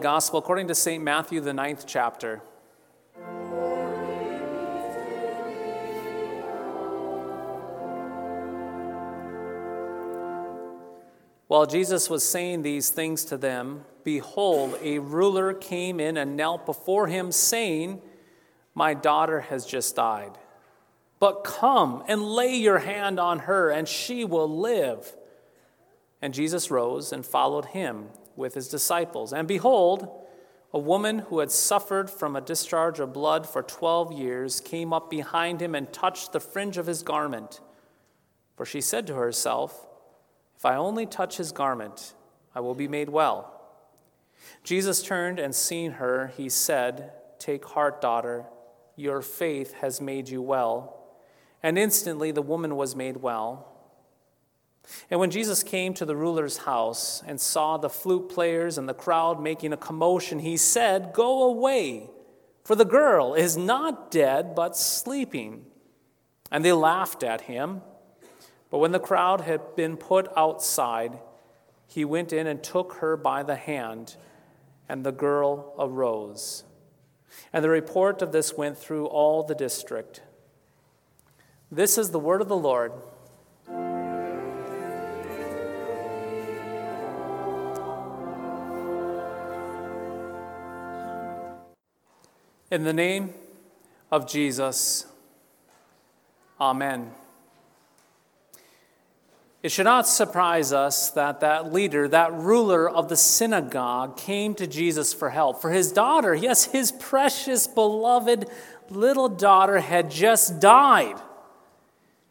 Gospel according to St. Matthew, the ninth chapter. While Jesus was saying these things to them, behold, a ruler came in and knelt before him, saying, My daughter has just died. But come and lay your hand on her, and she will live. And Jesus rose and followed him with his disciples. And behold, a woman who had suffered from a discharge of blood for 12 years came up behind him and touched the fringe of his garment. For she said to herself, if I only touch his garment, I will be made well. Jesus turned and seeing her, he said, Take heart, daughter, your faith has made you well. And instantly the woman was made well. And when Jesus came to the ruler's house and saw the flute players and the crowd making a commotion, he said, Go away, for the girl is not dead, but sleeping. And they laughed at him. But when the crowd had been put outside, he went in and took her by the hand, and the girl arose. And the report of this went through all the district. This is the word of the Lord. In the name of Jesus, Amen. It should not surprise us that that leader, that ruler of the synagogue, came to Jesus for help. For his daughter, yes, his precious, beloved little daughter had just died.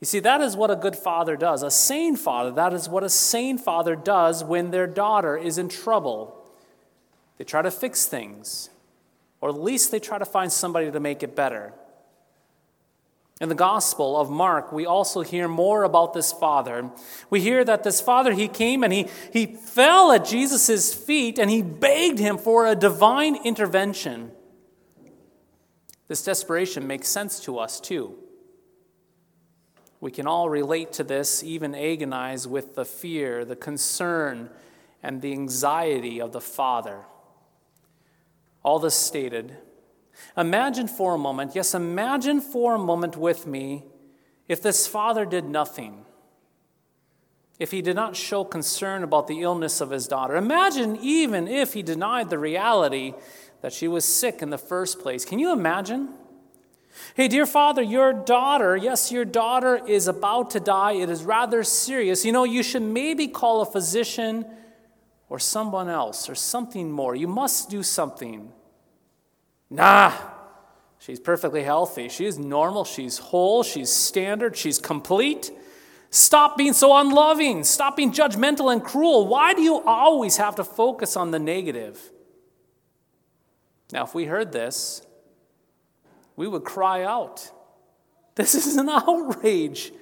You see, that is what a good father does. A sane father, that is what a sane father does when their daughter is in trouble. They try to fix things, or at least they try to find somebody to make it better. In the Gospel of Mark, we also hear more about this father. We hear that this father, he came and he, he fell at Jesus' feet and he begged him for a divine intervention. This desperation makes sense to us too. We can all relate to this, even agonize with the fear, the concern, and the anxiety of the father. All this stated, Imagine for a moment, yes, imagine for a moment with me if this father did nothing. If he did not show concern about the illness of his daughter. Imagine even if he denied the reality that she was sick in the first place. Can you imagine? Hey, dear father, your daughter, yes, your daughter is about to die. It is rather serious. You know, you should maybe call a physician or someone else or something more. You must do something. Nah, she's perfectly healthy. She's normal. She's whole. She's standard. She's complete. Stop being so unloving. Stop being judgmental and cruel. Why do you always have to focus on the negative? Now, if we heard this, we would cry out. This is an outrage.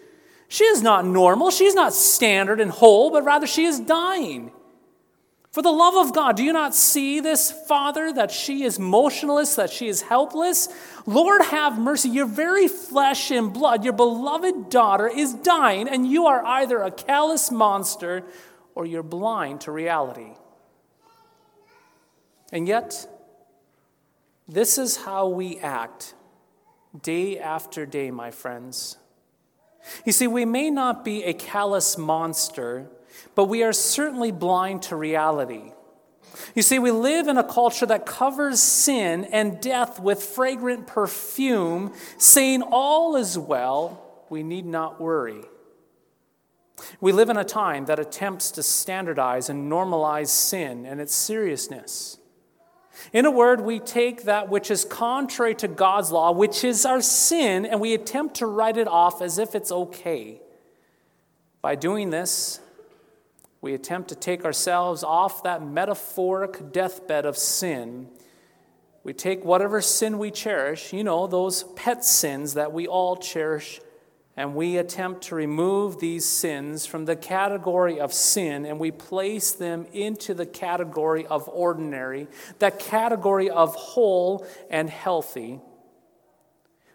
She is not normal. She's not standard and whole, but rather she is dying. For the love of God, do you not see this, Father, that she is motionless, that she is helpless? Lord, have mercy. Your very flesh and blood, your beloved daughter, is dying, and you are either a callous monster or you're blind to reality. And yet, this is how we act day after day, my friends. You see, we may not be a callous monster but we are certainly blind to reality. You see, we live in a culture that covers sin and death with fragrant perfume, saying all is well, we need not worry. We live in a time that attempts to standardize and normalize sin and its seriousness. In a word, we take that which is contrary to God's law, which is our sin, and we attempt to write it off as if it's okay. By doing this, we attempt to take ourselves off that metaphoric deathbed of sin. We take whatever sin we cherish, you know, those pet sins that we all cherish and we attempt to remove these sins from the category of sin and we place them into the category of ordinary, that category of whole and healthy.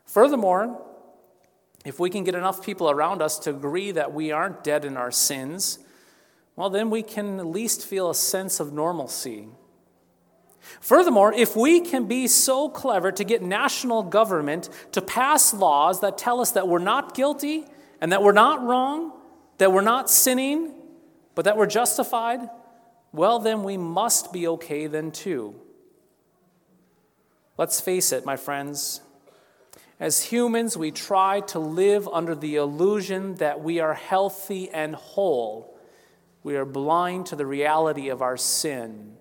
Furthermore, if we can get enough people around us to agree that we aren't dead in our sins, well, then we can at least feel a sense of normalcy. Furthermore, if we can be so clever to get national government to pass laws that tell us that we're not guilty and that we're not wrong, that we're not sinning, but that we're justified, well, then we must be okay then too. Let's face it, my friends. As humans, we try to live under the illusion that we are healthy and whole. We are blind to the reality of our sin.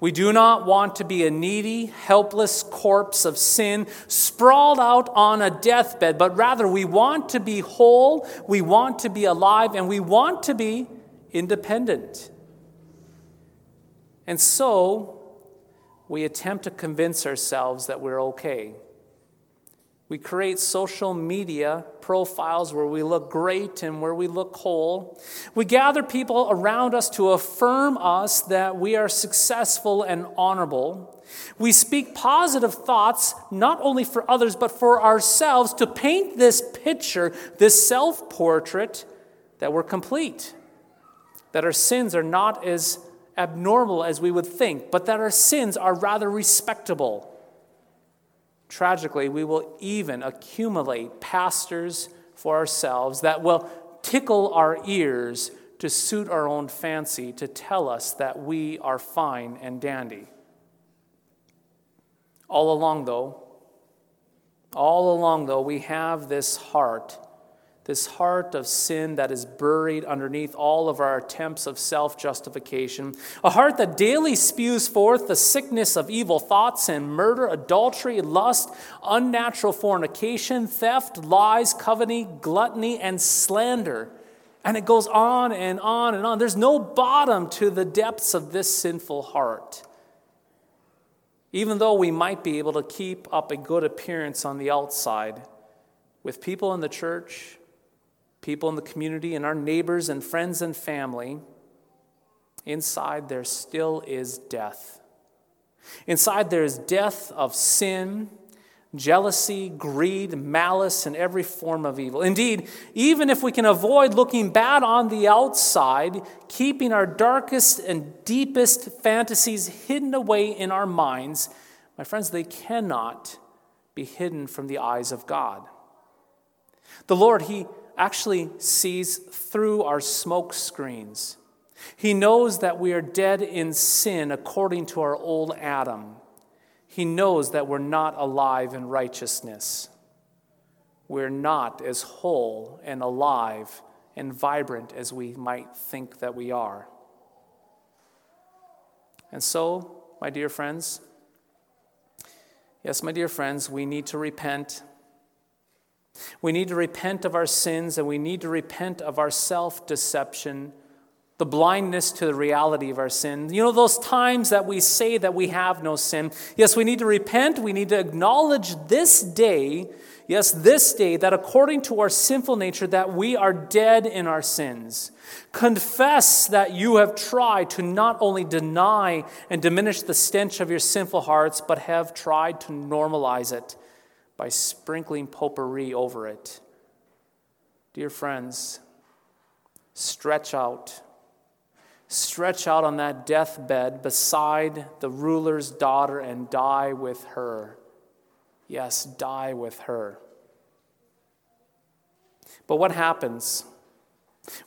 We do not want to be a needy, helpless corpse of sin sprawled out on a deathbed, but rather we want to be whole, we want to be alive, and we want to be independent. And so we attempt to convince ourselves that we're okay. We create social media profiles where we look great and where we look whole. We gather people around us to affirm us that we are successful and honorable. We speak positive thoughts not only for others but for ourselves to paint this picture, this self portrait, that we're complete, that our sins are not as abnormal as we would think, but that our sins are rather respectable Tragically, we will even accumulate pastors for ourselves that will tickle our ears to suit our own fancy, to tell us that we are fine and dandy. All along, though, all along, though, we have this heart this heart of sin that is buried underneath all of our attempts of self justification, a heart that daily spews forth the sickness of evil thoughts and murder, adultery, lust, unnatural fornication, theft, lies, coveting, gluttony, and slander. And it goes on and on and on. There's no bottom to the depths of this sinful heart. Even though we might be able to keep up a good appearance on the outside, with people in the church, people in the community and our neighbors and friends and family, inside there still is death. Inside there is death of sin, jealousy, greed, malice, and every form of evil. Indeed, even if we can avoid looking bad on the outside, keeping our darkest and deepest fantasies hidden away in our minds, my friends, they cannot be hidden from the eyes of God. The Lord, He actually sees through our smoke screens. He knows that we are dead in sin according to our old Adam. He knows that we're not alive in righteousness. We're not as whole and alive and vibrant as we might think that we are. And so, my dear friends, yes, my dear friends, we need to repent we need to repent of our sins and we need to repent of our self deception, the blindness to the reality of our sin. You know, those times that we say that we have no sin. Yes, we need to repent. We need to acknowledge this day, yes, this day, that according to our sinful nature, that we are dead in our sins. Confess that you have tried to not only deny and diminish the stench of your sinful hearts, but have tried to normalize it by sprinkling potpourri over it. Dear friends, stretch out. Stretch out on that deathbed beside the ruler's daughter and die with her. Yes, die with her. But what happens?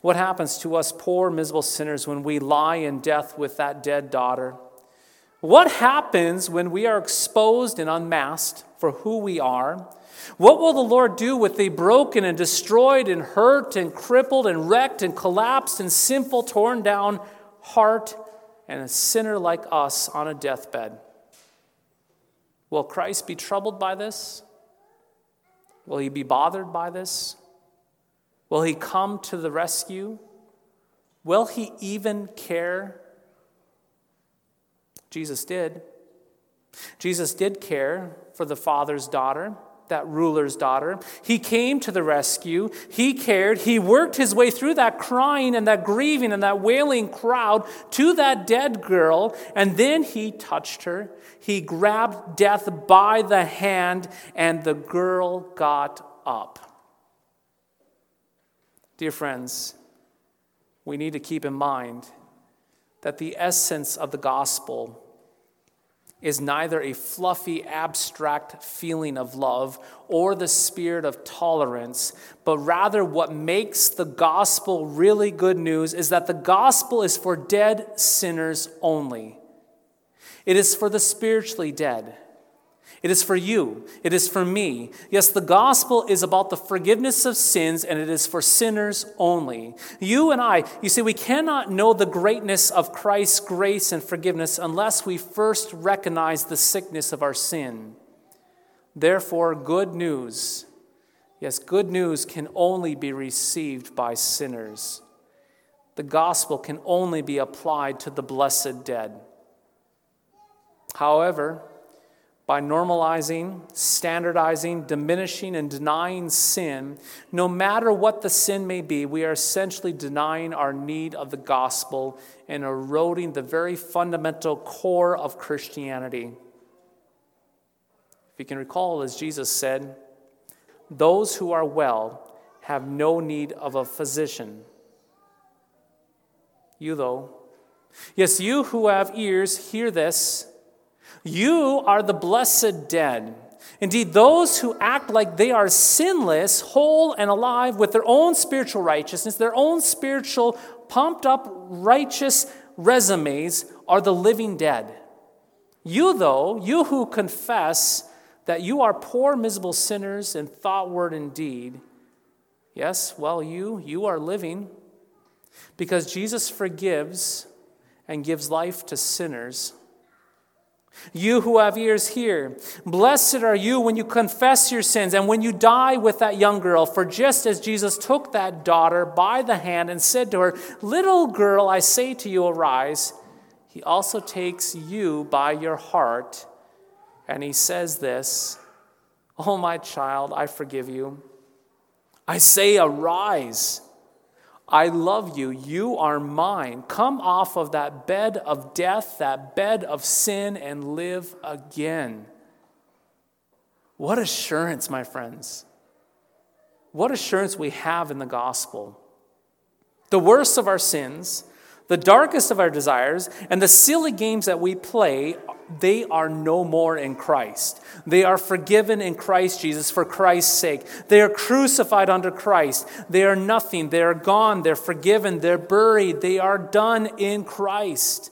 What happens to us poor, miserable sinners when we lie in death with that dead daughter? What happens when we are exposed and unmasked for who we are? What will the Lord do with the broken and destroyed and hurt and crippled and wrecked and collapsed and sinful, torn down heart and a sinner like us on a deathbed? Will Christ be troubled by this? Will he be bothered by this? Will he come to the rescue? Will he even care? Jesus did. Jesus did care for the father's daughter, that ruler's daughter. He came to the rescue. He cared. He worked his way through that crying and that grieving and that wailing crowd to that dead girl, and then he touched her. He grabbed death by the hand, and the girl got up. Dear friends, we need to keep in mind that the essence of the gospel is neither a fluffy, abstract feeling of love or the spirit of tolerance, but rather what makes the gospel really good news is that the gospel is for dead sinners only. It is for the spiritually dead. It is for you. It is for me. Yes, the gospel is about the forgiveness of sins, and it is for sinners only. You and I, you see, we cannot know the greatness of Christ's grace and forgiveness unless we first recognize the sickness of our sin. Therefore, good news, yes, good news can only be received by sinners. The gospel can only be applied to the blessed dead. However, by normalizing, standardizing, diminishing, and denying sin, no matter what the sin may be, we are essentially denying our need of the gospel and eroding the very fundamental core of Christianity. If you can recall, as Jesus said, those who are well have no need of a physician. You, though, yes, you who have ears, hear this. You are the blessed dead. Indeed, those who act like they are sinless, whole, and alive with their own spiritual righteousness, their own spiritual, pumped up, righteous resumes, are the living dead. You, though, you who confess that you are poor, miserable sinners in thought, word, and deed, yes, well, you, you are living because Jesus forgives and gives life to sinners. You who have ears, hear. Blessed are you when you confess your sins and when you die with that young girl. For just as Jesus took that daughter by the hand and said to her, Little girl, I say to you, arise, he also takes you by your heart and he says this Oh, my child, I forgive you. I say, arise. I love you. You are mine. Come off of that bed of death, that bed of sin, and live again. What assurance, my friends. What assurance we have in the gospel. The worst of our sins, the darkest of our desires, and the silly games that we play they are no more in Christ. They are forgiven in Christ Jesus for Christ's sake. They are crucified under Christ. They are nothing. They are gone. They're forgiven. They're buried. They are done in Christ.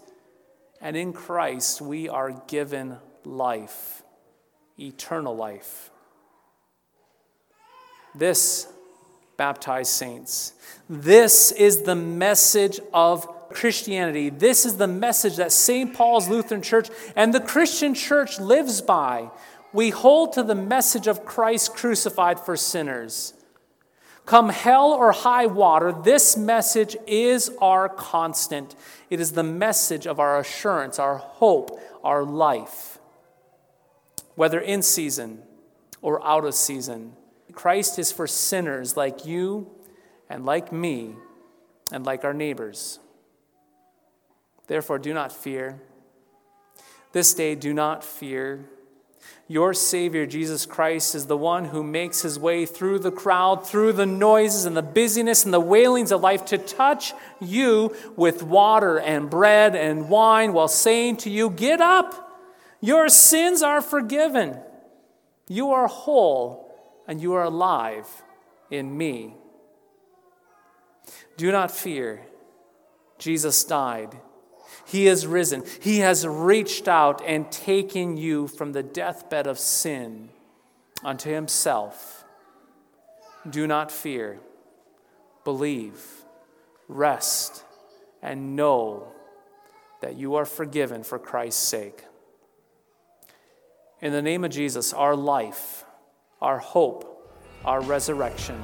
And in Christ, we are given life, eternal life. This, baptized saints, this is the message of Christianity. This is the message that St. Paul's Lutheran Church and the Christian church lives by. We hold to the message of Christ crucified for sinners. Come hell or high water, this message is our constant. It is the message of our assurance, our hope, our life. Whether in season or out of season, Christ is for sinners like you and like me and like our neighbors. Therefore, do not fear. This day, do not fear. Your Savior, Jesus Christ, is the one who makes his way through the crowd, through the noises and the busyness and the wailings of life to touch you with water and bread and wine while saying to you, Get up! Your sins are forgiven. You are whole and you are alive in me. Do not fear. Jesus died he has risen. He has reached out and taken you from the deathbed of sin unto Himself. Do not fear. Believe, rest, and know that you are forgiven for Christ's sake. In the name of Jesus, our life, our hope, our resurrection.